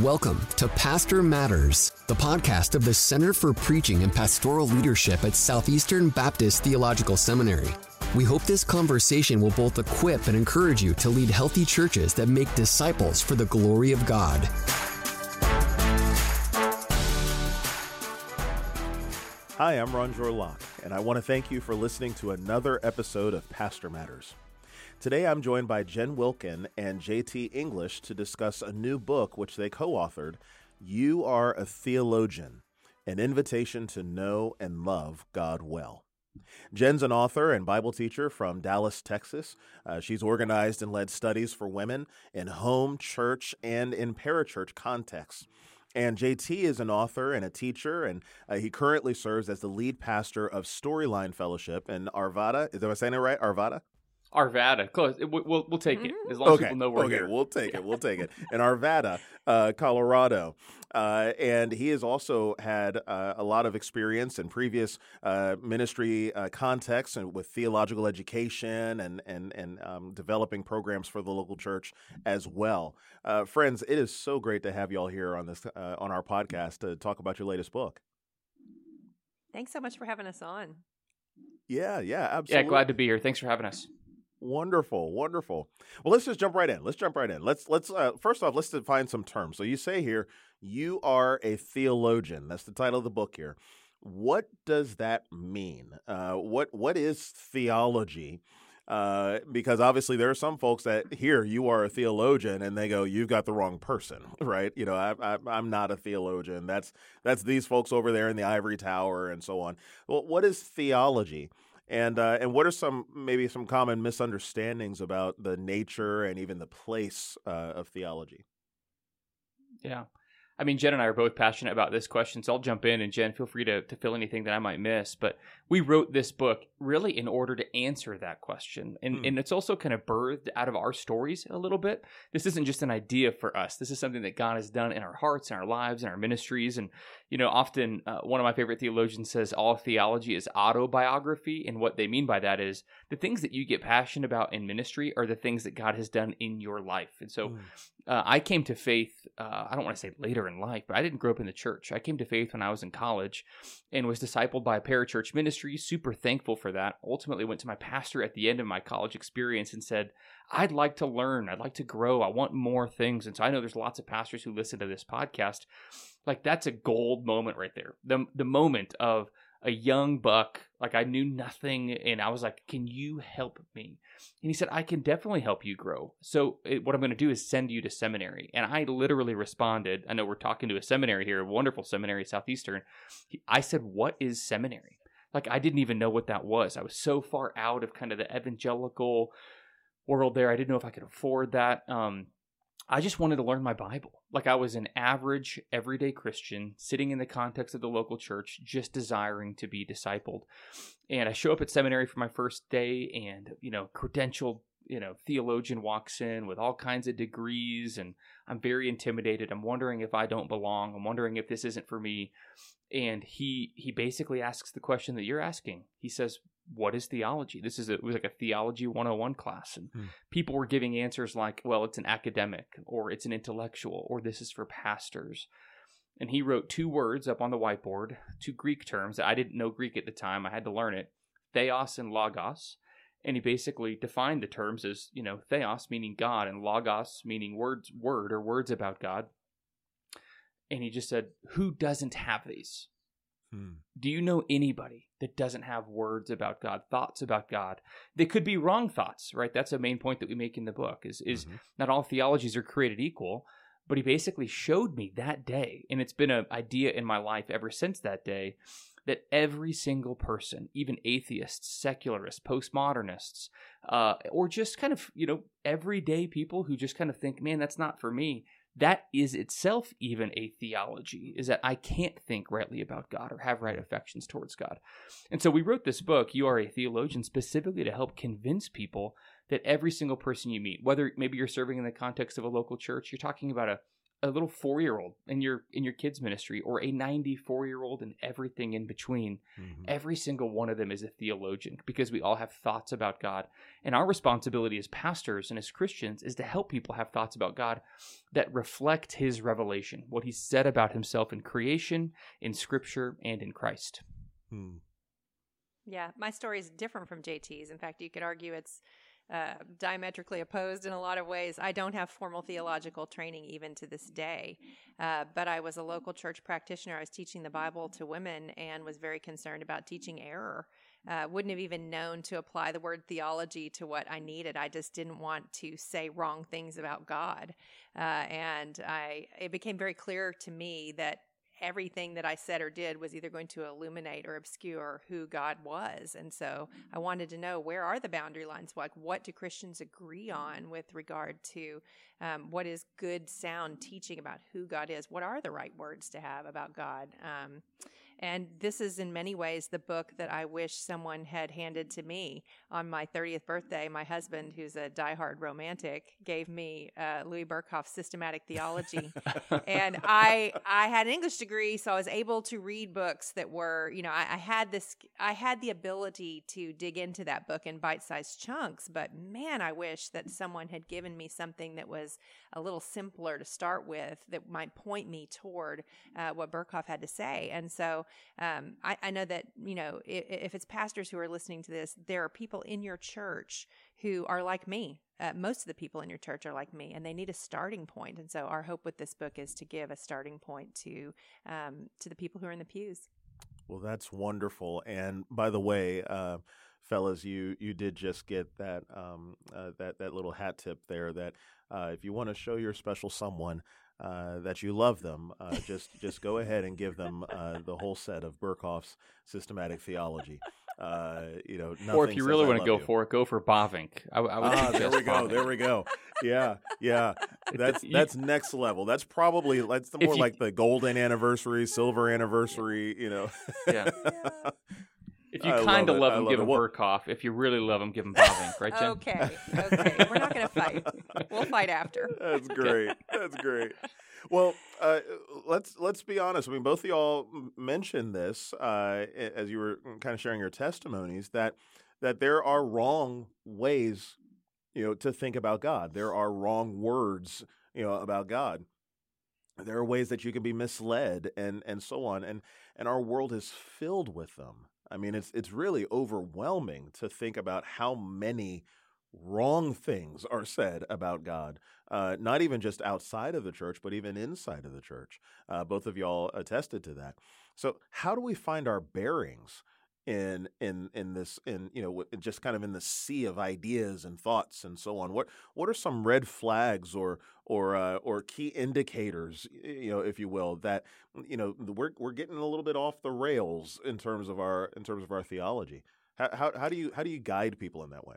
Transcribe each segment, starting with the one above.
Welcome to Pastor Matters, the podcast of the Center for Preaching and Pastoral Leadership at Southeastern Baptist Theological Seminary. We hope this conversation will both equip and encourage you to lead healthy churches that make disciples for the glory of God. Hi, I'm Ronjour Locke, and I want to thank you for listening to another episode of Pastor Matters. Today I'm joined by Jen Wilkin and JT English to discuss a new book which they co authored You Are a Theologian An Invitation to Know and Love God Well. Jen's an author and Bible teacher from Dallas, Texas. Uh, she's organized and led studies for women in home, church, and in parachurch contexts. And JT is an author and a teacher, and uh, he currently serves as the lead pastor of Storyline Fellowship in Arvada. Is I saying it right? Arvada? Arvada, close. We'll, we'll, we'll take it as long okay. as people know where we're okay, here. we'll take it. We'll take it. In Arvada, uh, Colorado, uh, and he has also had uh, a lot of experience in previous uh, ministry uh, contexts and with theological education and and and um, developing programs for the local church as well. Uh, friends, it is so great to have you all here on this on our podcast to talk about your latest book. Thanks so much for having us on. Yeah, yeah, absolutely. Yeah, glad to be here. Thanks for having us. Wonderful, wonderful. Well, let's just jump right in. Let's jump right in. Let's let's uh, first off, let's define some terms. So you say here, you are a theologian. That's the title of the book here. What does that mean? Uh, what what is theology? Uh, because obviously there are some folks that hear you are a theologian and they go, "You've got the wrong person," right? You know, I, I'm not a theologian. That's that's these folks over there in the ivory tower and so on. Well, what is theology? And uh, and what are some maybe some common misunderstandings about the nature and even the place uh, of theology? Yeah. I mean, Jen and I are both passionate about this question, so I'll jump in. And Jen, feel free to, to fill anything that I might miss. But we wrote this book really in order to answer that question. And, mm. and it's also kind of birthed out of our stories a little bit. This isn't just an idea for us, this is something that God has done in our hearts, and our lives, and our ministries. And, you know, often uh, one of my favorite theologians says all theology is autobiography. And what they mean by that is the things that you get passionate about in ministry are the things that God has done in your life. And so mm. uh, I came to faith, uh, I don't want to say later in life, but I didn't grow up in the church. I came to faith when I was in college and was discipled by a parachurch ministry. Super thankful for that. Ultimately, went to my pastor at the end of my college experience and said, I'd like to learn. I'd like to grow. I want more things. And so I know there's lots of pastors who listen to this podcast. Like that's a gold moment right there. The, the moment of, a young buck. Like I knew nothing, and I was like, "Can you help me?" And he said, "I can definitely help you grow. So it, what I'm going to do is send you to seminary." And I literally responded. I know we're talking to a seminary here, a wonderful seminary, Southeastern. I said, "What is seminary?" Like I didn't even know what that was. I was so far out of kind of the evangelical world there. I didn't know if I could afford that. Um, I just wanted to learn my Bible. Like I was an average, everyday Christian sitting in the context of the local church, just desiring to be discipled. And I show up at seminary for my first day, and, you know, credentialed, you know, theologian walks in with all kinds of degrees, and I'm very intimidated. I'm wondering if I don't belong. I'm wondering if this isn't for me. And he he basically asks the question that you're asking. He says, what is theology? This is a, it was like a theology 101 class, and hmm. people were giving answers like, well, it's an academic, or it's an intellectual, or this is for pastors. And he wrote two words up on the whiteboard, two Greek terms. I didn't know Greek at the time, I had to learn it theos and logos. And he basically defined the terms as, you know, theos meaning God, and logos meaning words, word, or words about God. And he just said, who doesn't have these? Hmm. Do you know anybody that doesn't have words about God, thoughts about God? They could be wrong thoughts, right? That's a main point that we make in the book is is mm-hmm. not all theologies are created equal, but he basically showed me that day, and it's been an idea in my life ever since that day that every single person, even atheists, secularists, postmodernists, uh, or just kind of, you know, everyday people who just kind of think, man, that's not for me, that is itself even a theology is that i can't think rightly about god or have right affections towards god. And so we wrote this book you are a theologian specifically to help convince people that every single person you meet whether maybe you're serving in the context of a local church you're talking about a a little four year old in your in your kids ministry or a 94 year old and everything in between Mhm. every single one of them is a theologian because we all have thoughts about god and our responsibility as pastors and as christians is to help people have thoughts about god that reflect his revelation what he said about himself in creation in scripture and in christ Hmm. Yeah, my story is different from JT's. In fact, you could argue it's uh, diametrically opposed in a lot of ways. I don't have formal theological training even to this day, uh, but I was a local church practitioner. I was teaching the Bible to women and was very concerned about teaching error. Uh, wouldn't have even known to apply the word theology to what I needed. I just didn't want to say wrong things about God, uh, and I it became very clear to me that everything that I said or did was either going to illuminate or obscure who God was. And so I wanted to know where are the boundary lines? Like, what do Christians agree on with regard to um, what is good, sound teaching about who God is? What are the right words to have about God? Um, and this is in many ways the book that I wish someone had handed to me on my 30th birthday. My husband, who's a diehard romantic, gave me uh, Louis Berkhof's Systematic Theology. and I I had an English degree, so I was able to read books that were, you know, I, I had this I had the ability to dig into that book in bite-sized chunks, but man, I wish that someone had given me something that was a little simpler to start with that might point me toward uh, what Burkhoff had to say. And so um, I, I know that, you know, if, if it's pastors who are listening to this, there are people in your church who are like me. Uh, most of the people in your church are like me, and they need a starting point. And so, our hope with this book is to give a starting point to um, to the people who are in the pews. Well, that's wonderful. And by the way, uh, fellas, you you did just get that um, uh, that that little hat tip there. That uh, if you want to show your special someone uh, that you love them, uh, just just go ahead and give them uh, the whole set of Berkhof's systematic theology. Uh, you know, or if you really want to go you. for it go for Bavinck. I, I would Ah, there suggest we go. Bavinck. There we go. Yeah, yeah. That's You- that's next level. That's probably that's the more you- like the golden anniversary, silver anniversary. You know. Yeah. If you kind of love I him, give it. him Well- Berkhof. If you really love him, give him Bavinck, right, Jen? Okay, okay, we're not going to fight. We'll fight after. That's great. That's great. Well, uh, let's let's be honest. I mean, both of y'all mentioned this uh, as you were kind of sharing your testimonies that that there are wrong ways, you know, to think about God. There are wrong words, you know, about God. There are ways that you can be misled and and so on. And and our world is filled with them. I mean, it's it's really overwhelming to think about how many wrong things are said about God, uh, not even just outside of the church, but even inside of the church. Uh, both of y'all attested to that. So, how do we find our bearings in in in this in you know just kind of in the sea of ideas and thoughts and so on? What what are some red flags or or uh, or key indicators, you know, if you will, that you know we're we're getting a little bit off the rails in terms of our in terms of our theology? How how, how do you how do you guide people in that way?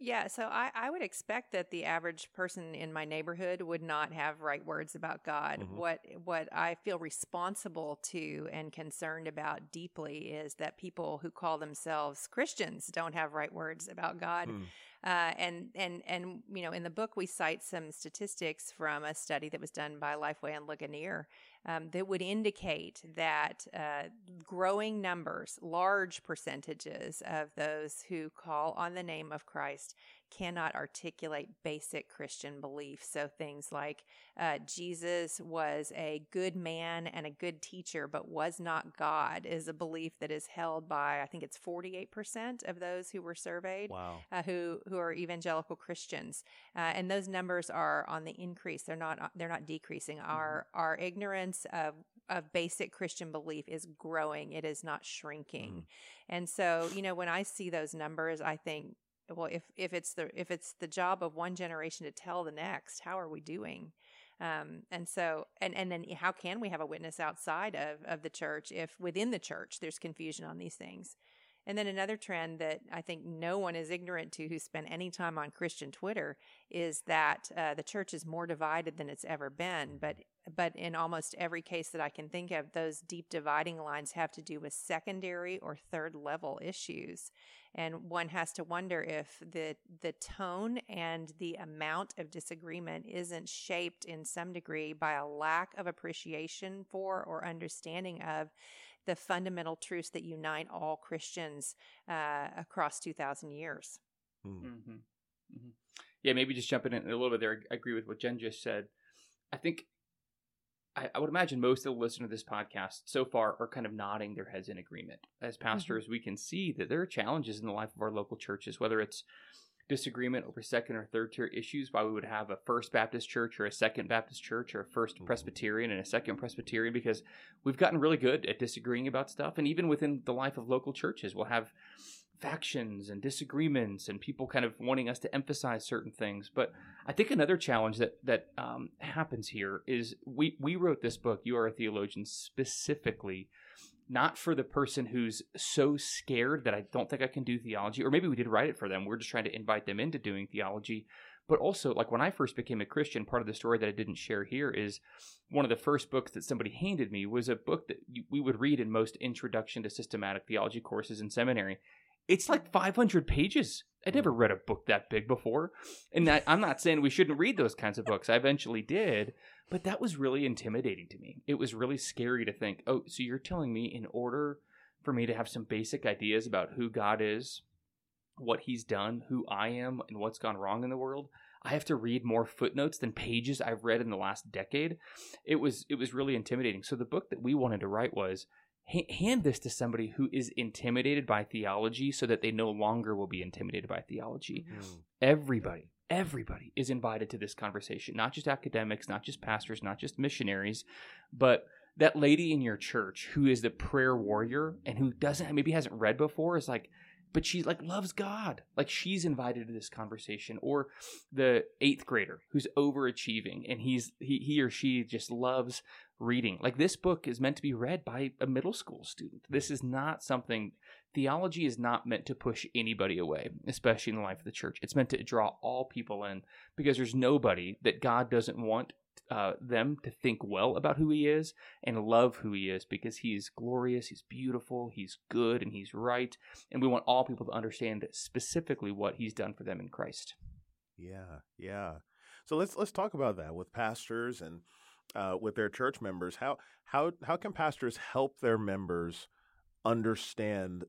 Yeah, so I, I would expect that the average person in my neighborhood would not have right words about God. Mhm. What what I feel responsible to and concerned about deeply is that people who call themselves Christians don't have right words about God. Hmm. Uh, and and and you know, in the book we cite some statistics from a study that was done by Lifeway and Ligonier um, that would indicate that uh, growing numbers, large percentages of those who call on the name of Christ cannot articulate basic Christian beliefs. So things like uh, Jesus was a good man and a good teacher, but was not God, is a belief that is held by I think it's forty eight percent of those who were surveyed Wow. uh, who who are evangelical Christians, uh, and those numbers are on the increase. They're not they're not decreasing. Our our ignorance of of basic Christian belief is growing. It is not shrinking. And so, you know, when I see those numbers, I think, well, if if it's the if it's the job of one generation to tell the next, how are we doing? Um, and so, and and then how can we have a witness outside of of the church if within the church there's confusion on these things? And then another trend that I think no one is ignorant to who spent any time on Christian Twitter is that uh, the church is more divided than it's ever been. But but in almost every case that I can think of, those deep dividing lines have to do with secondary or third level issues. And one has to wonder if the the tone and the amount of disagreement isn't shaped in some degree by a lack of appreciation for or understanding of the fundamental truths that unite all Christians uh, across 2,000 years. Hmm. Mm-hmm. Mm-hmm. Yeah, maybe just jumping in a little bit there. I agree with what Jen just said. I think I, I, would imagine most of the listeners to this podcast so far are kind of nodding their heads in agreement. As mm-hmm. pastors, mm-hmm. we can see that there are challenges in the life of our local churches, whether it's disagreement over second or third tier issues, why we would have a First Baptist church or a Second Baptist church or a 1st mm-hmm. Presbyterian and a Second Presbyterian, because we've gotten really good at disagreeing about stuff. And even within the life of local churches, we'll have factions and disagreements and people kind of wanting us to emphasize certain things. But I think another challenge that that um, happens here is we we wrote this book. You are a theologian specifically not for the person who's so scared that I don't think I can do theology, or maybe we did write it for them. We're just trying to invite them into doing theology. But also, like when I first became a Christian, part of the story that I didn't share here is one of the first books that somebody handed me was a book that we would read in most introduction to systematic theology courses in seminary. It's like 500 pages. I'd never read a book that big before. And I, I'm not saying we shouldn't read those kinds of books. I eventually did. But that was really intimidating to me. It was really scary to think, oh, so you're telling me in order for me to have some basic ideas about who God is, what he's done, who I am, and what's gone wrong in the world, I have to read more footnotes than pages I've read in the last decade. It was it was really intimidating. So the book that we wanted to write was hand this to somebody who is intimidated by theology so that they no longer will be intimidated by theology. Mm-hmm. Everybody everybody is invited to this conversation, not just academics, not just pastors, not just missionaries, but that lady in your church who is the prayer warrior and who doesn't maybe hasn't read before is like but she like loves God. Like she's invited to this conversation or the 8th grader who's overachieving and he's he, he or she just loves reading. Like this book is meant to be read by a middle school student. This is not something theology is not meant to push anybody away, especially in the life of the church. It's meant to draw all people in because there's nobody that God doesn't want uh, them to think well about who he is and love who he is because he's glorious, he's beautiful, he's good, and he's right. And we want all people to understand specifically what he's done for them in Christ. Yeah, yeah. So let's let's talk about that with pastors and uh, with their church members. How how how can pastors help their members understand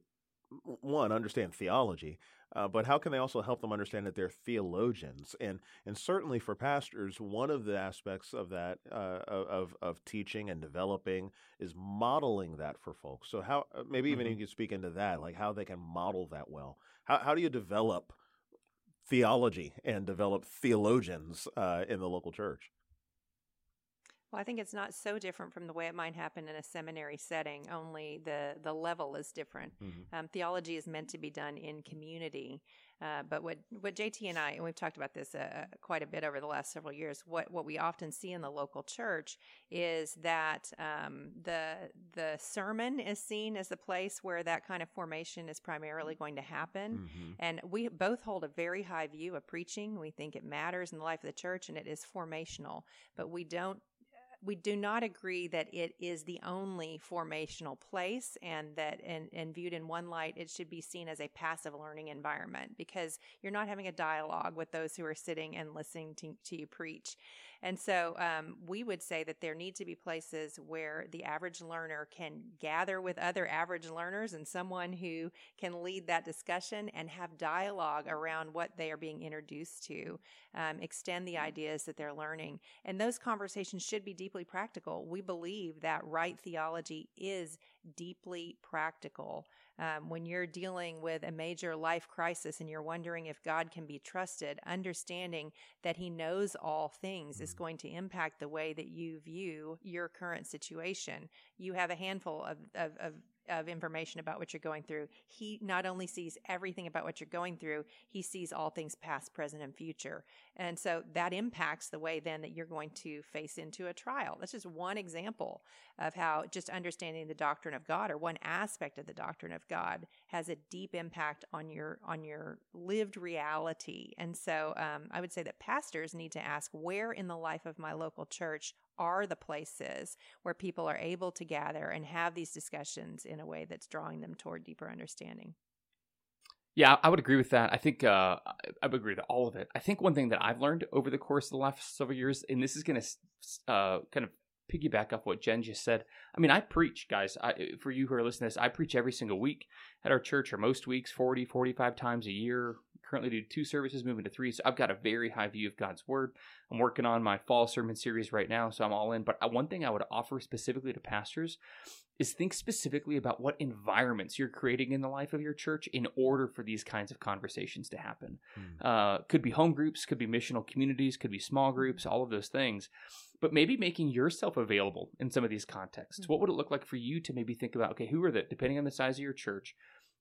one understand theology, uh, but how can they also help them understand that they're theologians? And and certainly for pastors, one of the aspects of that uh, of of teaching and developing is modeling that for folks. So how uh, maybe even mm-hmm. you could speak into that, like how they can model that well. How how do you develop theology and develop theologians uh, in the local church? Well, I think it's not so different from the way it might happen in a seminary setting. Only the the level is different. Mm-hmm. Um, theology is meant to be done in community. Uh, but what what JT and I and we've talked about this uh, uh, quite a bit over the last several years. What what we often see in the local church is that um, the the sermon is seen as the place where that kind of formation is primarily going to happen. Mm-hmm. And we both hold a very high view of preaching. We think it matters in the life of the church and it is formational. But we don't we do not agree that it is the only formational place and that and, and viewed in one light it should be seen as a passive learning environment because you're not having a dialogue with those who are sitting and listening to, to you preach and so um, we would say that there need to be places where the average learner can gather with other average learners and someone who can lead that discussion and have dialogue around what they are being introduced to, um, extend the ideas that they're learning. And those conversations should be deeply practical. We believe that right theology is deeply practical. Um, when you're dealing with a major life crisis and you're wondering if God can be trusted, understanding that He knows all things is mm-hmm. going to impact the way that you view your current situation. You have a handful of, of, of of information about what you're going through. He not only sees everything about what you're going through, he sees all things past, present, and future. And so that impacts the way then that you're going to face into a trial. That's just one example of how just understanding the doctrine of God or one aspect of the doctrine of God has a deep impact on your on your lived reality. And so um, I would say that pastors need to ask where in the life of my local church are the places where people are able to gather and have these discussions in a way that's drawing them toward deeper understanding. Yeah, I would agree with that. I think uh, I would agree with all of it. I think one thing that I've learned over the course of the last several years, and this is going to uh, kind of piggyback off what Jen just said. I mean, I preach, guys. I, for you who are listening to this, I preach every single week at our church, are most weeks, 40, 45 times a year. Currently do two services, moving to three. So I've got a very high view of God's word. I'm working on my fall sermon series right now, so I'm all in. But uh, one thing I would offer specifically to pastors is think specifically about what environments you're creating in the life of your church in order for these kinds of conversations to happen. Hmm. Uh, could be home groups, could be missional communities, could be small groups, all of those things but maybe making yourself available in some of these contexts. Mm-hmm. What would it look like for you to maybe think about, okay, who are the, depending on the size of your church,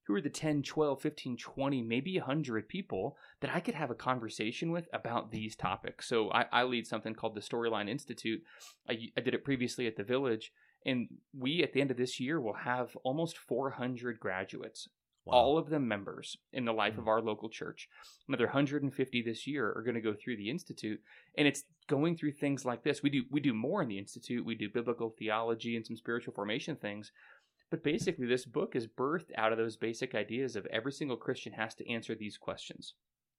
who are the 10, 12, 15, 20, maybe 100 people that I could have a conversation with about these topics? So I, I lead something called the Storyline Institute. I, I did it previously at the Village. And we, at the end of this year, will have almost 400 graduates Wow. All of them members in the life of hmm. our local church. Another 150 this year are going to go through the institute, and it's going through things like this. We do we do more in the institute. We do biblical theology and some spiritual formation things, but basically, this book is birthed out of those basic ideas of every single Christian has to answer these questions: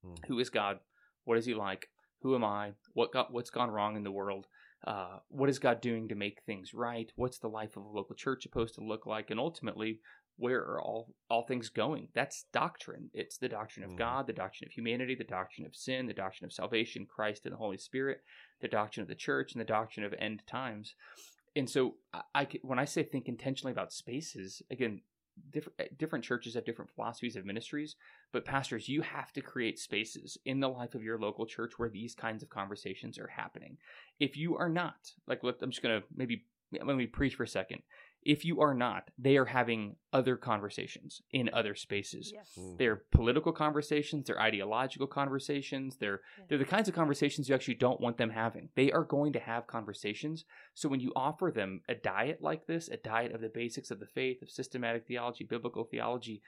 mm. Who is God? What is He like? Who am I? What got what's gone wrong in the world? Uh, what is God doing to make things right? What's the life of a local church supposed to look like? And ultimately, where are all all things going that's doctrine it's the doctrine of mm. god the doctrine of humanity the doctrine of sin the doctrine of salvation christ and the holy spirit the doctrine of the church and the doctrine of end times and so I, I when i say think intentionally about spaces again different eh, different churches have different philosophies of ministries but pastors you have to create spaces in the life of your local church where these kinds of conversations are happening. If you are not like look, i'm just to maybe let me preach for a second if you are not, they are having other conversations in other spaces. Yes. Mm. They're political conversations, they're ideological conversations, they're yes. they're the kinds of conversations you actually don't want them having. They are going to have conversations. So when you offer them a diet like this, a diet of the basics of the faith, of systematic theology, biblical theology,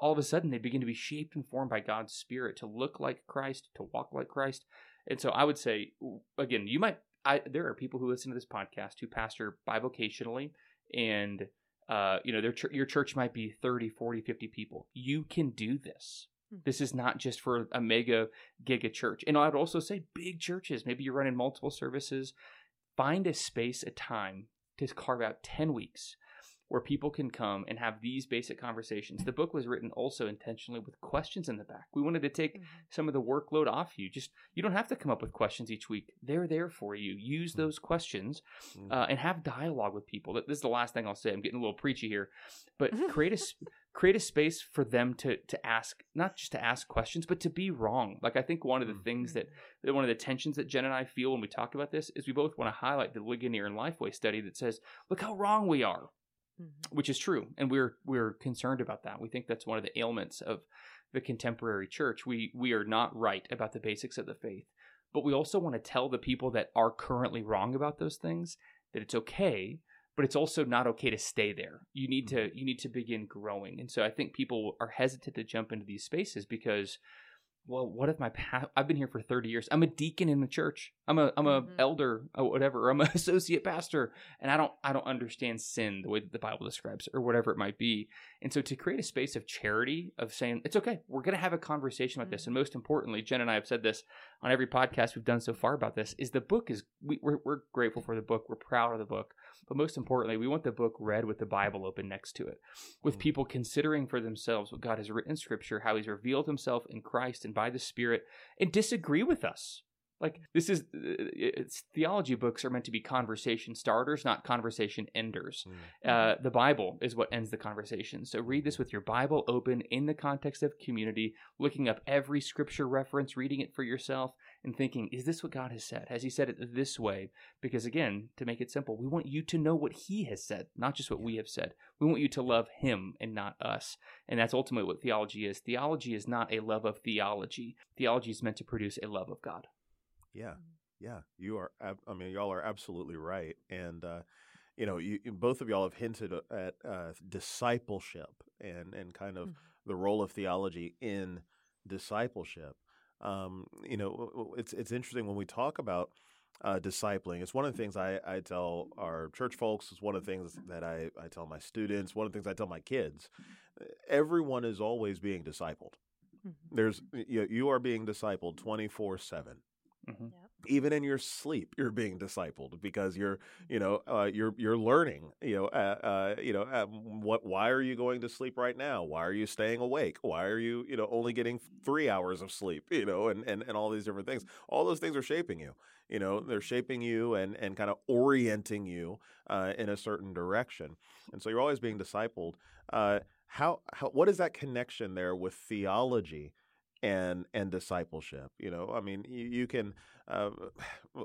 all of a sudden they begin to be shaped and formed by God's spirit to look like Christ, to walk like Christ. And so I would say again, you might I, there are people who listen to this podcast who pastor bivocationally and uh, you know, ch- your church might be 30, 40, 50 people. You can do this. Hmm. This is not just for a mega giga church. And I'd also say big churches, maybe you're running multiple services, find a space, a time to carve out 10 weeks where people can come and have these basic conversations. The book was written also intentionally with questions in the back. We wanted to take mm-hmm. some of the workload off you. Just you don't have to come up with questions each week. They're there for you. Use mm-hmm. those questions mm-hmm. uh, and have dialogue with people. This is the last thing I'll say. I'm getting a little preachy here, but create a create a space for them to to ask not just to ask questions but to be wrong like i think one of the mm-hmm. things that one of the tensions that jen and i feel when we talk about this is we both want to highlight the ligonier and lifeway study that says look how wrong we are mm-hmm. which is true, and we're we're concerned about that. We think that's one of the ailments of the contemporary church. We we are not right about the basics of the faith, but we also want to tell the people that are currently wrong about those things that it's okay but it's also not okay to stay there. You need to mm-hmm. you need to begin growing. And so I think people are hesitant to jump into these spaces because well, what if my pa- I've been here for 30 years. I'm a deacon in the church. I'm a I'm a mm-hmm. elder or whatever. Or I'm an associate pastor and I don't I don't understand sin the way that the Bible describes it or whatever it might be. And so to create a space of charity of saying it's okay, we're going to have a conversation mm-hmm. this and most importantly, Jen and I have said this on every podcast we've done so far about this is the book is we, we're we're grateful for the book. We're proud of the book. But most importantly, we want the book read with the Bible open next to it, with mm. people considering for themselves what God has written in Scripture, how He's revealed Himself in Christ and by the Spirit, and disagree with us. Like this is it's, theology books are meant to be conversation starters, not conversation enders. Mm. Uh, the Bible is what ends the conversation. So read this with your Bible open in the context of community, looking up every scripture reference, reading it for yourself, and thinking, is this what God has said? Has He said it this way? Because again, to make it simple, we want you to know what He has said, not just what we have said. We want you to love Him and not us. And that's ultimately what theology is. Theology is not a love of theology, theology is meant to produce a love of God. Yeah. Yeah. You are, I mean, y'all are absolutely right. And, uh, you know, you, both of y'all have hinted at uh, discipleship and, and kind of mm-hmm. the role of theology in discipleship. Um, you know, it's it's interesting when we talk about uh, discipling. It's one of the things I, I tell our church folks. It's one of the things that I, I tell my students. One of the things I tell my kids. Everyone is always being discipled. Mm-hmm. There's you, you are being discipled twenty four seven. Mm-hmm. Yep. Even in your sleep, you're being discipled because you're, you know, uh, you're you're learning. You know, uh, uh, you know, uh, what? Why are you going to sleep right now? Why are you staying awake? Why are you, you know, only getting three hours of sleep? You know, and and and all these different things. All those things are shaping you. You know, they're shaping you and and kind of orienting you uh, in a certain direction. And so you're always being discipled. Uh, how, how what is that connection there with theology? And and discipleship you know? I mean you, you can uh,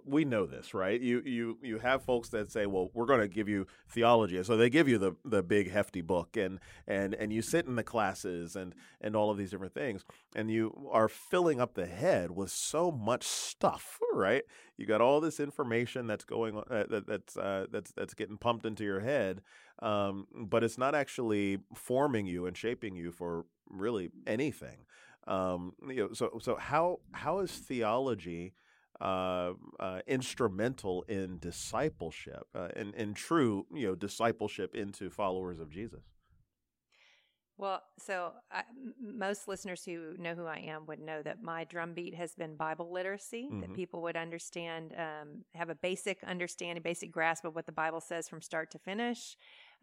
we know this right? You you you have folks that say well we're going to give you theology so they give you the the big hefty book and and and you sit in the classes and and all of these different things and you are filling up the head with so much stuff right? You got all this information that's going uh, that, that's uh, that's that's getting pumped into your head um, but it's not actually forming you and shaping you for really anything um, you know, so so how how is theology uh, uh, instrumental in discipleship, uh, in in true you know discipleship into followers of Jesus? Well, so I, most listeners who know who I am would know that my drumbeat has been Bible literacy, mm-hmm. that people would understand, um, have a basic understanding, basic grasp of what the Bible says from start to finish.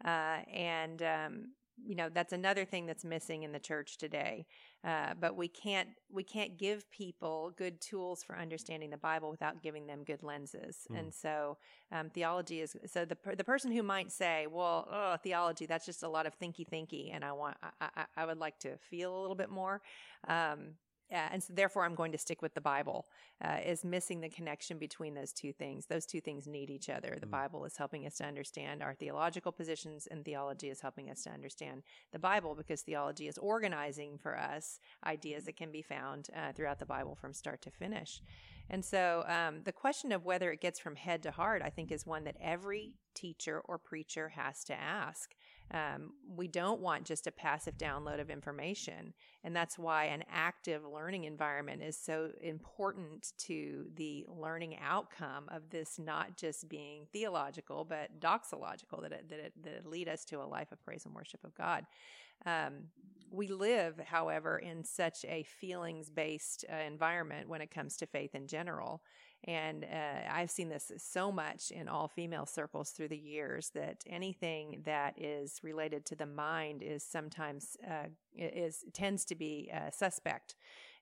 Uh, and um, you know that's another thing that's missing in the church today uh, but we can't we can't give people good tools for understanding the bible without giving them good lenses mm. and so um, theology is so the, the person who might say well oh, theology that's just a lot of thinky thinky and i want I, I, I would like to feel a little bit more um, uh, and so therefore I'm going to stick with the Bible, uh, is missing the connection between those two things. Those two things need each other. The mm. Bible is helping us to understand our theological positions, and theology is helping us to understand the Bible because theology is organizing for us ideas that can be found uh, throughout the Bible from start to finish. And so um, the question of whether it gets from head to heart, I think, is one that every teacher or preacher has to ask. Um, we don't want just a passive download of information. And that's why an active learning environment is so important to the learning outcome of this not just being theological, but doxological, that it, that it, that lead us to a life of praise and worship of God. Um, we live, however, in such a feelings based uh, environment when it comes to faith in general. And uh, I've seen this so much in all female circles through the years that anything that is related to the mind is sometimes uh, is tends to be uh, suspect.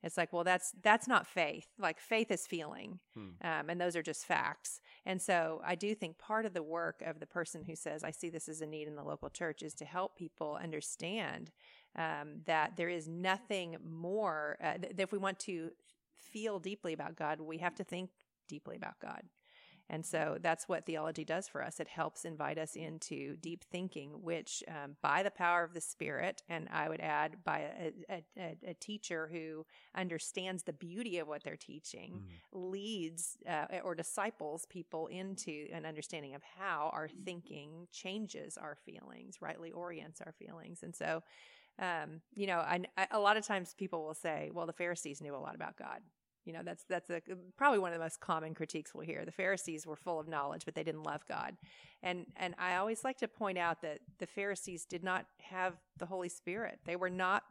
It's like, well, that's that's not faith. Like faith is feeling, hmm. um, and those are just facts. And so, I do think part of the work of the person who says, "I see this as a need in the local church," is to help people understand um, that there is nothing more. Uh, th- if we want to feel deeply about God, we have to think deeply about God. And so that's what theology does for us. It helps invite us into deep thinking, which, um, by the power of the Spirit, and I would add by a, a, a, teacher who understands the beauty of what they're teaching, mm. leads uh, or disciples people into an understanding of how our thinking changes our feelings, rightly orients our feelings. And so, um, you know, I, I, a lot of times people will say, well, the Pharisees knew a lot about God. You know, that's that's a, probably one of the most common critiques we'll hear. The Pharisees were full of knowledge, but they didn't love God. And and I always like to point out that the Pharisees did not have the Holy Spirit. They were not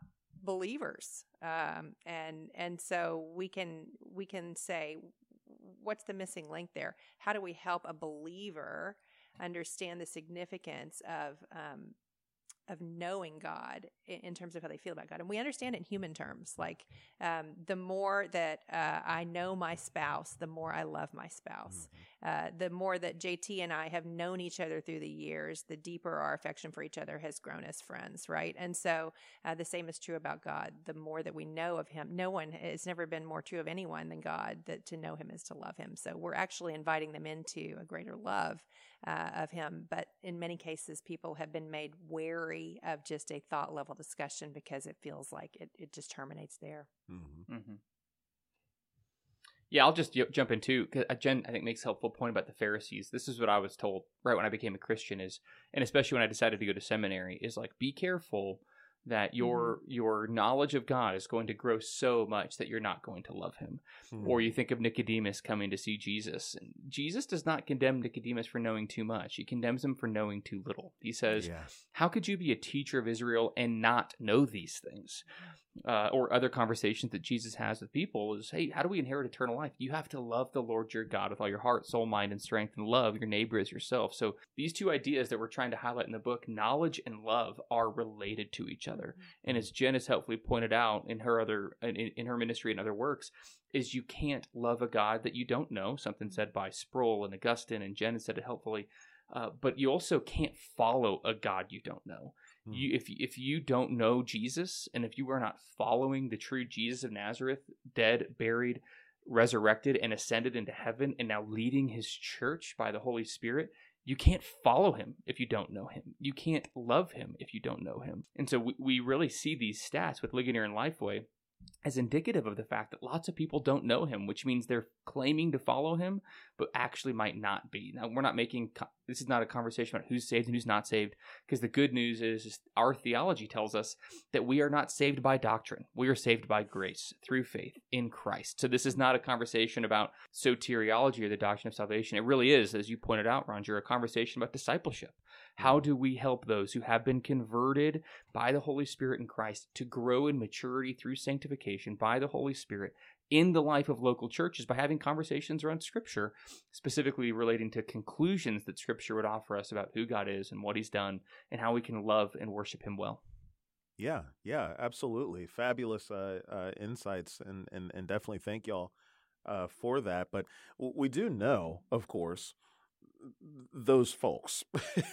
believers. Um, and and so we can we can say what's the missing link there? How do we help a believer understand the significance of um, of knowing God in, terms of how they feel about God. And we understand it in human terms. Like um, the more that uh, I know my spouse, the more I love my spouse. Mm-hmm. Uh, the more that JT and I have known each other through the years, the deeper our affection for each other has grown as friends, right? And so uh, the same is true about God. The more that we know of Him, no one has never been more true of anyone than God. That to know Him is to love Him. So we're actually inviting them into a greater love uh, of Him. But in many cases, people have been made wary of just a thought level discussion because it feels like it, it just terminates there. Mm-hmm. Mm-hmm. Yeah, I'll just jump in too. Cause uh, Jen, I think, makes a helpful point about the Pharisees. This is what I was told right when I became a Christian is, and especially when I decided to go to seminary, is like be careful that your mm-hmm. your knowledge of God is going to grow so much that you're not going to love him. Mm-hmm. Or you think of Nicodemus coming to see Jesus. And Jesus does not condemn Nicodemus for knowing too much. He condemns him for knowing too little. He says, yeah. "How could you be a teacher of Israel and not know these things?" Uh, or other conversations that Jesus has with people is, hey, how do we inherit eternal life? You have to love the Lord your God with all your heart, soul, mind, and strength, and love your neighbor as yourself. So these two ideas that we're trying to highlight in the book, knowledge and love, are related to each other. Mm-hmm. And as Jen has helpfully pointed out in her other in, in her ministry and other works, is you can't love a God that you don't know. Something mm-hmm. said by Sproul and Augustine, and Jen said it helpfully. Uh, but you also can't follow a God you don't know. Hmm. You, if if you don't know Jesus, and if you are not following the true Jesus of Nazareth, dead, buried, resurrected, and ascended into heaven, and now leading His church by the Holy Spirit, you can't follow him if you don't know him. You can't love him if you don't know him. And so we, we really see these stats with Ligonier and Lifeway as indicative of the fact that lots of people don't know him, which means they're claiming to follow him, but actually might not be. Now, we're not making this is not a conversation about who's saved and who's not saved, because the good news is, is our theology tells us that we are not saved by doctrine. We are saved by grace through faith in Christ. So this is not a conversation about soteriology or the doctrine of salvation. It really is, as you pointed out, Ronjour, a conversation about discipleship. How do we help those who have been converted by the Holy Spirit in Christ to grow in maturity through sanctification by the Holy Spirit in the life of local churches by having conversations around Scripture, specifically relating to conclusions that Scripture would offer us about who God is and what He's done and how we can love and worship Him well? Yeah, yeah, absolutely. Fabulous uh, uh, insights, and, and, and definitely thank y'all uh, for that. But we do know, of course, those folks,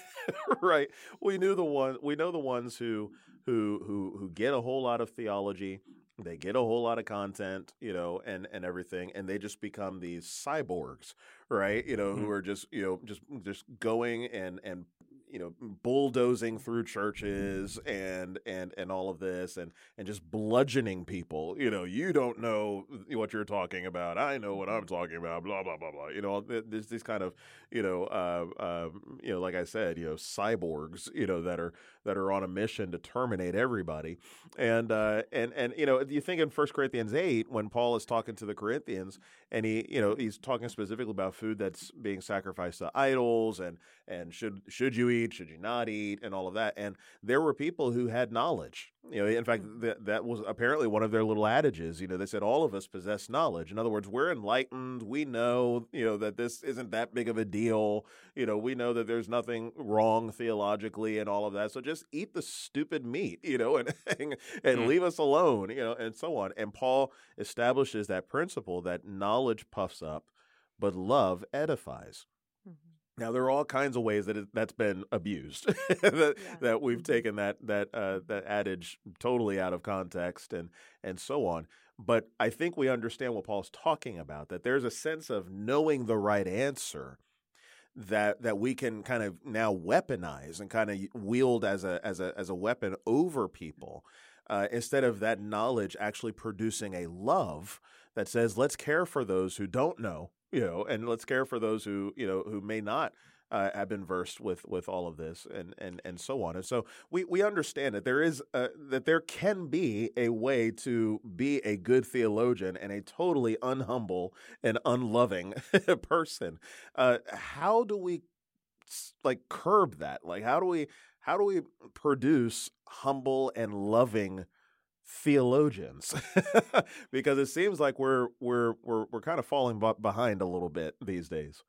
right? We knew the one. We know the ones who who who who get a whole lot of theology. They get a whole lot of content, you know, and and everything, and they just become these cyborgs, right? You know, mm-hmm. who are just you know just just going and and you know bulldozing through churches and and and all of this and and just bludgeoning people you know you don't know what you're talking about. I know what i'm talking about. Blah blah blah blah. You know there's these kind of you know uh, uh, you know like i said you know cyborgs you know that are that are on a mission to terminate everybody. And uh, and and you know you think in First corinthians 8 when paul is talking to the corinthians and he you know he's talking specifically about food that's being sacrificed to idols and and should should you eat should you not eat and all of that and there were people who had knowledge you know in fact mm. that that was apparently one of their little adages you know they said all of us possess knowledge in other words we're enlightened we know you know that this isn't that big of a deal you know we know that there's nothing wrong theologically and all of that so just eat the stupid meat you know and and, and mm. leave us alone you know and so on and paul establishes that principle that knowledge puffs up, but love edifies. Now there are all kinds of ways that it, that's been abused. that, yeah. that we've mm-hmm. taken that that uh, that adage totally out of context and and so on. But I think we understand what Paul's talking about. That there's a sense of knowing the right answer that that we can kind of now weaponize and kind of wield as a as a as a weapon over people. Uh, instead of that knowledge actually producing a love that says let's care for those who don't know, you know, and let's care for those who you know who may not uh, have been versed with with all of this and and and so on. And so we we understand that there is a, that there can be a way to be a good theologian and a totally unhumble and unloving person. Uh, how do we like curb that? Like how do we how do we produce humble and loving theologians because it seems like we're we're we're we're kind of falling behind a little bit these days.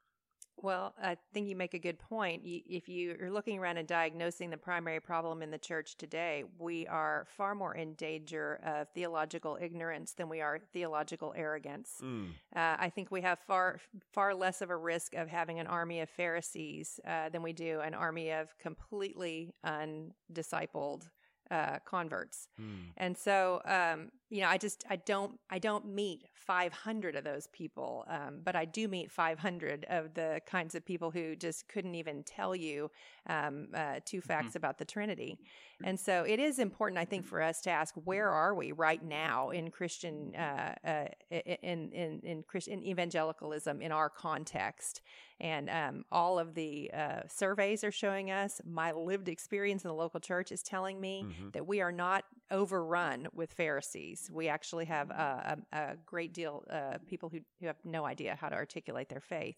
Well, I think you make a good point. If you are looking around and diagnosing the primary problem in the church today, we are far more in danger of theological ignorance than we are theological arrogance. Mm. Uh, I think we have far far less of a risk of having an army of Pharisees uh, than we do an army of completely undiscipled uh, converts. Mm. And so, um, you know, I just I don't I don't meet 500 of those people, um, but I do meet 500 of the kinds of people who just couldn't even tell you um, uh, 2 mm-hmm. facts mm-hmm. about the Trinity. And so, it is important, I think, for us to ask where are we right now in Christian uh, uh in in in Christian evangelicalism in our context. And um, all of the uh, surveys are showing us. My lived experience in the local church is telling me mm-hmm. that we are not overrun with Pharisees. We actually have a, a, a great deal uh, people who, who have no idea how to articulate their faith.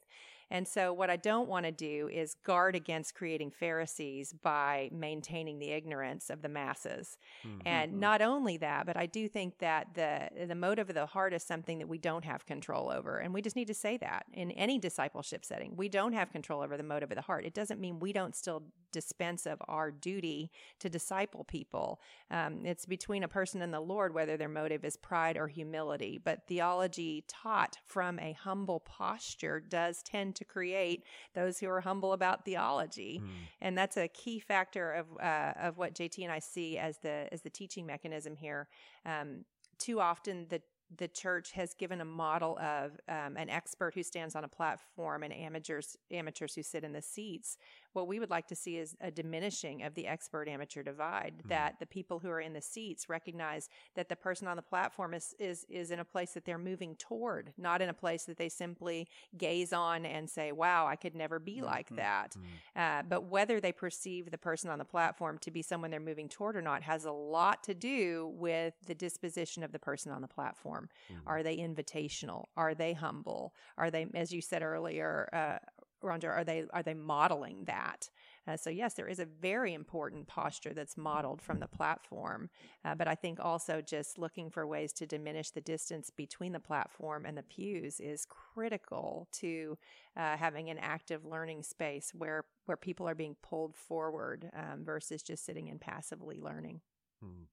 And so, what I don't want to do is guard against creating Pharisees by maintaining the ignorance of the masses. Mm-hmm. And not only that, but I do think that the the motive of the heart is something that we don't have control over, and we just need to say that in any discipleship setting, we don't have control over the motive of the heart. It doesn't mean we don't still dispense of our duty to disciple people. Um, it's between a person and the Lord whether their motive is pride or humility. But theology taught from a humble posture does tend to create those who are humble about theology, mm. and that's a key factor of uh, of what JT and I see as the as the teaching mechanism here. Um, too often the the church has given a model of um, an expert who stands on a platform and amateurs amateurs who sit in the seats what we would like to see is a diminishing of the expert amateur divide mm-hmm. that the people who are in the seats recognize that the person on the platform is, is is in a place that they're moving toward not in a place that they simply gaze on and say wow i could never be mm-hmm. like that mm-hmm. uh, but whether they perceive the person on the platform to be someone they're moving toward or not has a lot to do with the disposition of the person on the platform mm-hmm. are they invitational are they humble are they as you said earlier uh, Ronjour, are they are they modeling that? Uh, so yes, there is a very important posture that's modeled from the platform, uh, but I think also just looking for ways to diminish the distance between the platform and the pews is critical to uh, having an active learning space where where people are being pulled forward um, versus just sitting and passively learning. Hmm.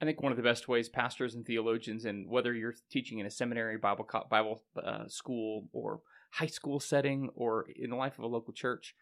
I think one of the best ways pastors and theologians, and whether you're teaching in a seminary, Bible Bible uh, school, or high school setting or in the life of a local church.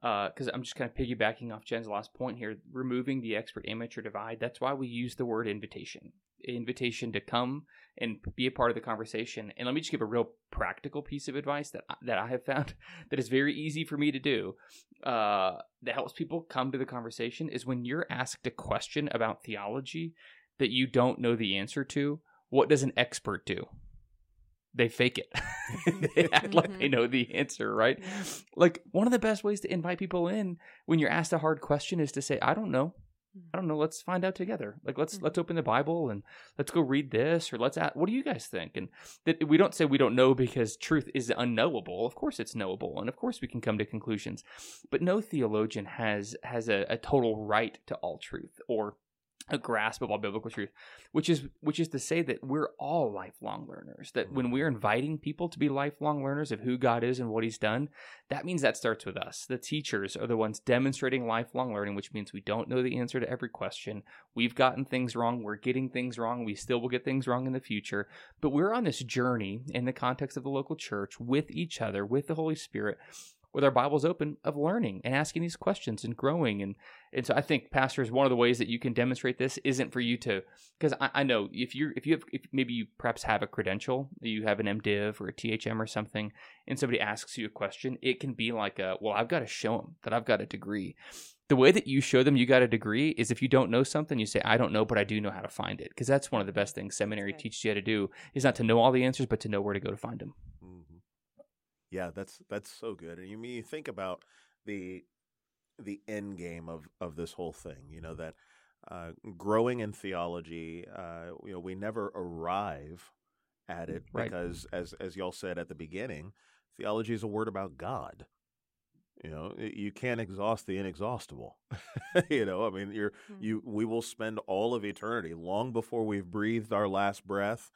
Because uh, I'm just kind of piggybacking off Jen's last point here, removing the expert amateur divide. That's why we use the word invitation. Invitation to come and be a part of the conversation. And let me just give a real practical piece of advice that that I have found that is very easy for me to do. Uh, that helps people come to the conversation is when you're asked a question about theology that you don't know the answer to. What does an expert do? They fake it. they act mm-hmm. like they know the answer, right? Like one of the best ways to invite people in when you're asked a hard question is to say, "I don't know. Mm-hmm. I don't know. Let's find out together. Like let's mm-hmm. let's open the Bible and let's go read this or let's ask, what do you guys think? And that we don't say we don't know because truth is unknowable. Of course it's knowable and of course we can come to conclusions. But no theologian has has a, a total right to all truth or a grasp of all biblical truth which is which is to say that we're all lifelong learners that when mm-hmm. we're inviting people to be lifelong learners of who god is and what he's done that means that starts with us. The teachers are the ones demonstrating lifelong learning which means we don't know the answer to every question. We've gotten things wrong. We're getting things wrong. We still will get things wrong in the future. But we're on this journey in the context of the local church with each other with the holy spirit with our Bibles open of learning and asking these questions and growing. And, and so I think, pastors, one of the ways that you can demonstrate this isn't for you to, because I, I, know if you're, if you have, if maybe you perhaps have a credential, you have an MDiv or a THM or something, and somebody asks you a question, it can be like a, well, I've got to show them that I've got a degree. The way that you show them you got a degree is if you don't know something, you say, I don't know, but I do know how to find it. Because that's one of the best things seminary teaches you how to do is not to know all the answers, but to know where to go to find them. Yeah, that's that's so good. And you mean you think about the the end game of of this whole thing. You know that uh, growing in theology, uh, you know, we never arrive at it right. because, as as y'all said at the beginning, theology is a word about God. You know, you can't exhaust the inexhaustible. you know, I mean, you're mm-hmm. you. We will spend all of eternity, long before we've breathed our last breath,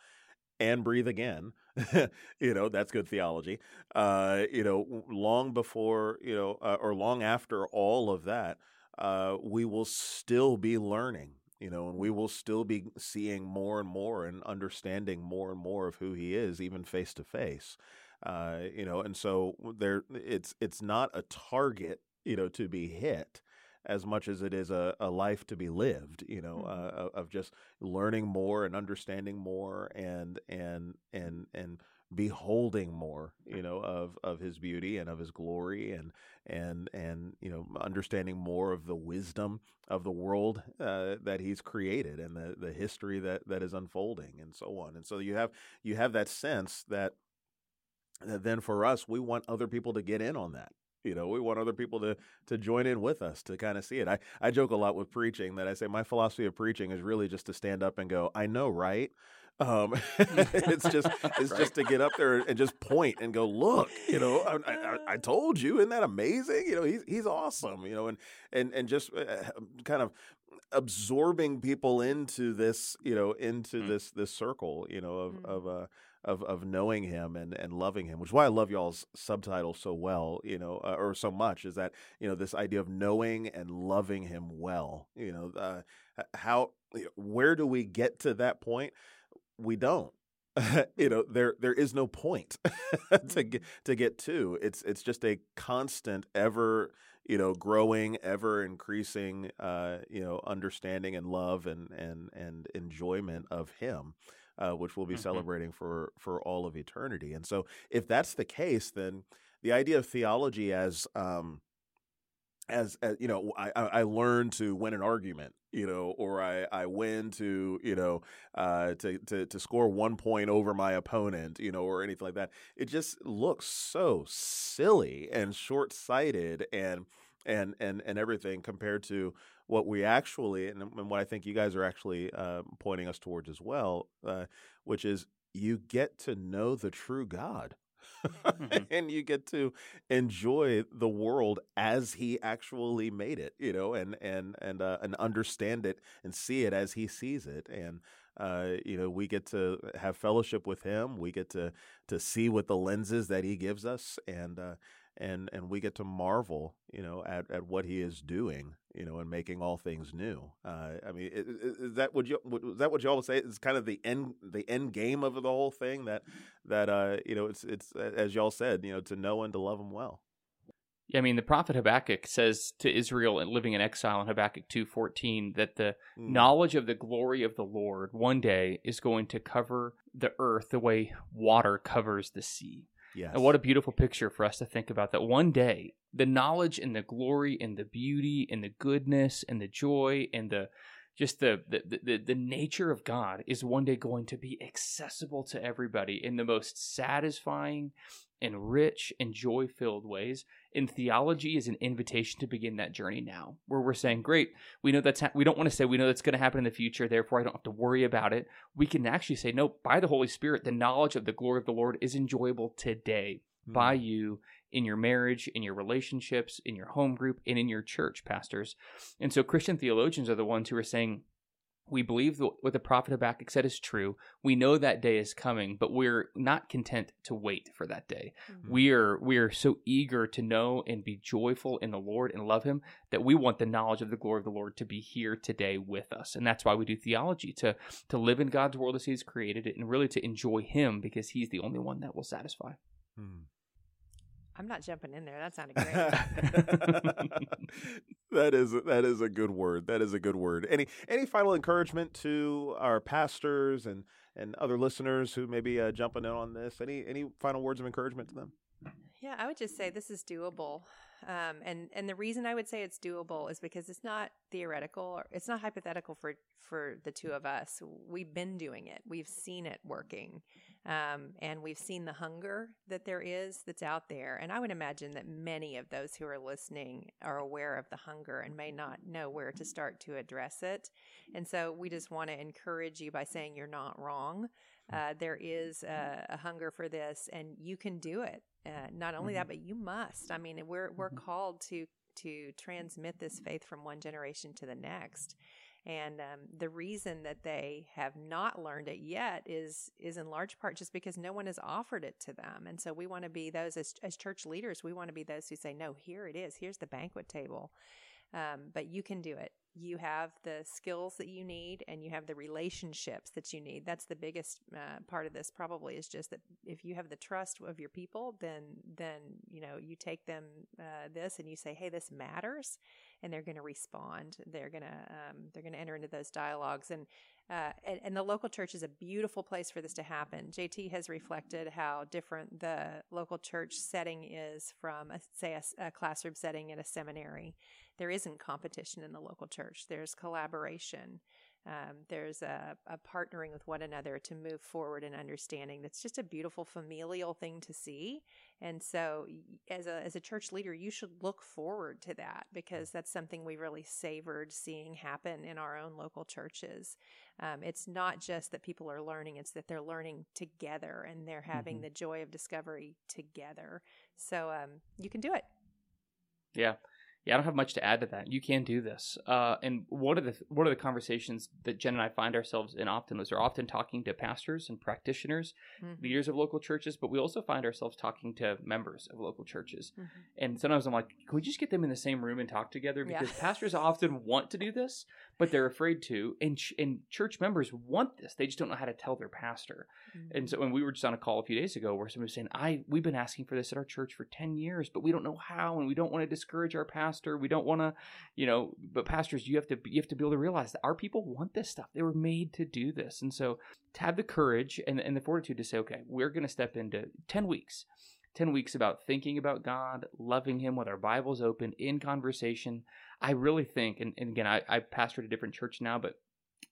and breathe again. you know, that's good theology. Uh, you know, long before, you know, uh, or long after all of that, uh, we will still be learning, you know, and we will still be seeing more and more and understanding more and more of who he is, even face to face. Uh, you know, and so there, it's it's not a target, you know, to be hit as much as it is a, a life to be lived you know mm-hmm. uh, of just learning more and understanding more and and and and beholding more you know of of his beauty and of his glory and and and you know understanding more of the wisdom of the world uh, that he's created and the the history that that is unfolding and so on. And so you have you have that sense that that then for us we want other people to get in on that you know we want other people to to join in with us to kind of see it i i joke a lot with preaching that i say my philosophy of preaching is really just to stand up and go i know right um, it's just it's right. just to get up there and just point and go look you know I, I, I, told you isn't that amazing you know he's he's awesome you know and and and just uh, kind of absorbing people into this you know into mm. this this circle you know of mm. of uh of of knowing him and and loving him, which is why I love y'all's subtitle so well, you know, uh, or so much is that you know this idea of knowing and loving him well. You know, uh, how where do we get to that point? We don't. you know, there there is no point to get to get to. It's it's just a constant, ever you know, growing, ever increasing, uh, you know, understanding and love and and and enjoyment of him uh, which we'll be mm-hmm. celebrating for for all of eternity. And so, if that's the case, then the idea of theology as um, as, as, you know, I, I learn to win an argument, you know, or I, I win to, you know, uh, to, to, to score one point over my opponent, you know, or anything like that. It just looks so silly and short sighted and, and, and, and everything compared to what we actually and, and what I think you guys are actually uh, pointing us towards as well, uh, which is you get to know the true God. mm-hmm. and you get to enjoy the world as he actually made it, you know, and and and uh, and understand it and see it as he sees it, and uh, you know, we get to have fellowship with him. We get to to see with the lenses that he gives us, and uh, and and we get to marvel, you know, at, at what he is doing, you know, and making all things new. Uh, I mean, is, is, that would you is that what you all say? is kind of the end the end game of the whole thing that that uh, you know, it's it's as y'all said, you know, to know and to love him well. Yeah, I mean, the prophet Habakkuk says to Israel and living in exile in Habakkuk 2:14 that the mm. knowledge of the glory of the Lord one day is going to cover the earth the way water covers the sea. Yes. And what a beautiful picture for us to think about that one day, the knowledge and the glory and the beauty and the goodness and the joy and the just the, the the the nature of God is one day going to be accessible to everybody in the most satisfying and rich and joy filled ways. And theology is an invitation to begin that journey now, where we're saying, great, we know that's, ha- we don't want to say we know that's going to happen in the future, therefore I don't have to worry about it. We can actually say, no, by the Holy Spirit, the knowledge of the glory of the Lord is enjoyable today mm-hmm. by you in your marriage, in your relationships, in your home group, and in your church, pastors. And so Christian theologians are the ones who are saying, we believe that what the prophet Habakkuk said is true. We know that day is coming, but we're not content to wait for that day. Mm-hmm. We are we are so eager to know and be joyful in the Lord and love Him that we want the knowledge of the glory of the Lord to be here today with us, and that's why we do theology to to live in God's world as He's created it, and really to enjoy Him because He's the only one that will satisfy. Hmm. I'm not jumping in there. That sounded great. that is that is a good word. That is a good word. Any any final encouragement to our pastors and and other listeners who may be uh, jumping in on this? Any any final words of encouragement to them? Yeah, I would just say this is doable. Um, and and the reason I would say it's doable is because it's not theoretical or it's not hypothetical for for the two of us. We've been doing it. We've seen it working, um, and we've seen the hunger that there is that's out there. And I would imagine that many of those who are listening are aware of the hunger and may not know where to start to address it. And so we just want to encourage you by saying you're not wrong. Uh, there is a, a, hunger for this, and you can do it. Uh, not only mm-hmm. that, but you must. I mean, we're we're mm-hmm. called to to transmit this faith from one generation to the next. And um, the reason that they have not learned it yet is is in large part just because no one has offered it to them. And so we want to be those as, as church leaders. We want to be those who say, "No, here it is. Here's the banquet table." Um, but you can do it you have the skills that you need and you have the relationships that you need. That's the biggest uh, part of this probably is just that if you have the trust of your people then then you know you take them uh, this and you say hey this matters and they're going to respond. They're going to um, they're going to enter into those dialogues. And, uh, and and the local church is a beautiful place for this to happen. Jt has reflected how different the local church setting is from a, say a, a classroom setting in a seminary there isn't competition in the local church. There's collaboration. Um, there's a, a, partnering with one another to move forward and understanding. That's just a beautiful familial thing to see. And so, as a as a church leader, you should look forward to that because that's something we really savored seeing happen in our own local churches. Um, it's not just that people are learning; it's that they're learning together and they're having mm-hmm. the joy of discovery together. So um, you can do it. Yeah yeah, I don't have much to add to that. You can do this. Uh, and one of the one of the conversations that Jen and I find ourselves in often is we're often talking to pastors and practitioners, mm-hmm. leaders of local churches, but we also find ourselves talking to members of local churches. Mm-hmm. And sometimes I'm like, can we just get them in the same room and talk together? Because yeah. pastors often want to do this, but they're afraid to. And ch- and church members want this. They just don't know how to tell their pastor. Mm-hmm. And so when we were just on a call a few days ago where somebody was saying, I we've been asking for this at our church for ten years, but we don't know how, and we don't want to discourage our pastor pastor. We don't want to, you know, but pastors, you have to you have to be able to realize that our people want this stuff. They were made to do this, and so to have the courage and and the fortitude to say, okay, we're going to step into ten weeks. 10 weeks about thinking about God, loving Him with our Bibles open in conversation. I really think, and, and again, I, I pastored a different church now, but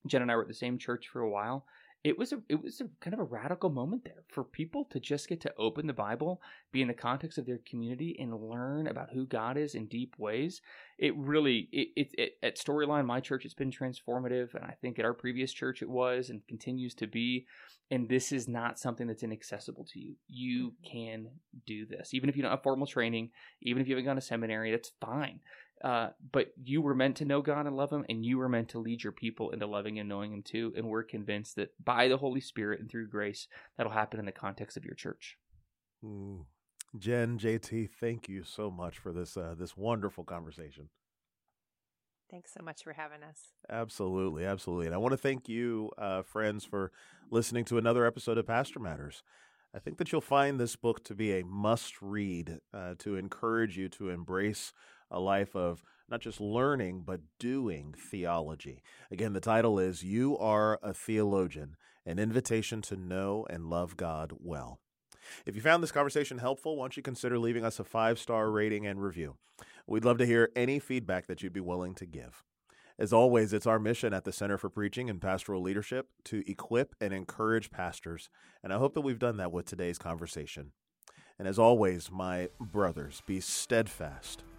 Jen and I were at the same church for a while it was a it was a kind of a radical moment there for people to just get to open the Bible, be in the context of their community, and learn about who God is in deep ways. It really it, it, it at Storyline, my church, it's been transformative, and I think at our previous church it was and continues to be. And this is not something that's inaccessible to you. You mm-hmm. can do this, even if you don't have formal training, even if you haven't gone to seminary. That's fine. Uh, but you were meant to know God and love Him, and you were meant to lead your people into loving and knowing Him too. And we're convinced that by the Holy Spirit and through grace, that'll happen in the context of your church. Mm. Jen, JT, thank you so much for this uh, this wonderful conversation. Thanks so much for having us. Absolutely, absolutely, and I want to thank you, uh, friends, for listening to another episode of Pastor Matters. I think that you'll find this book to be a must read uh, to encourage you to embrace a life of not just learning, but doing theology. Again, the title is You Are a Theologian An Invitation to Know and Love God Well. If you found this conversation helpful, why don't you consider leaving us a five star rating and review? We'd love to hear any feedback that you'd be willing to give. As always, it's our mission at the Center for Preaching and Pastoral Leadership to equip and encourage pastors, and I hope that we've done that with today's conversation. And as always, my brothers, be steadfast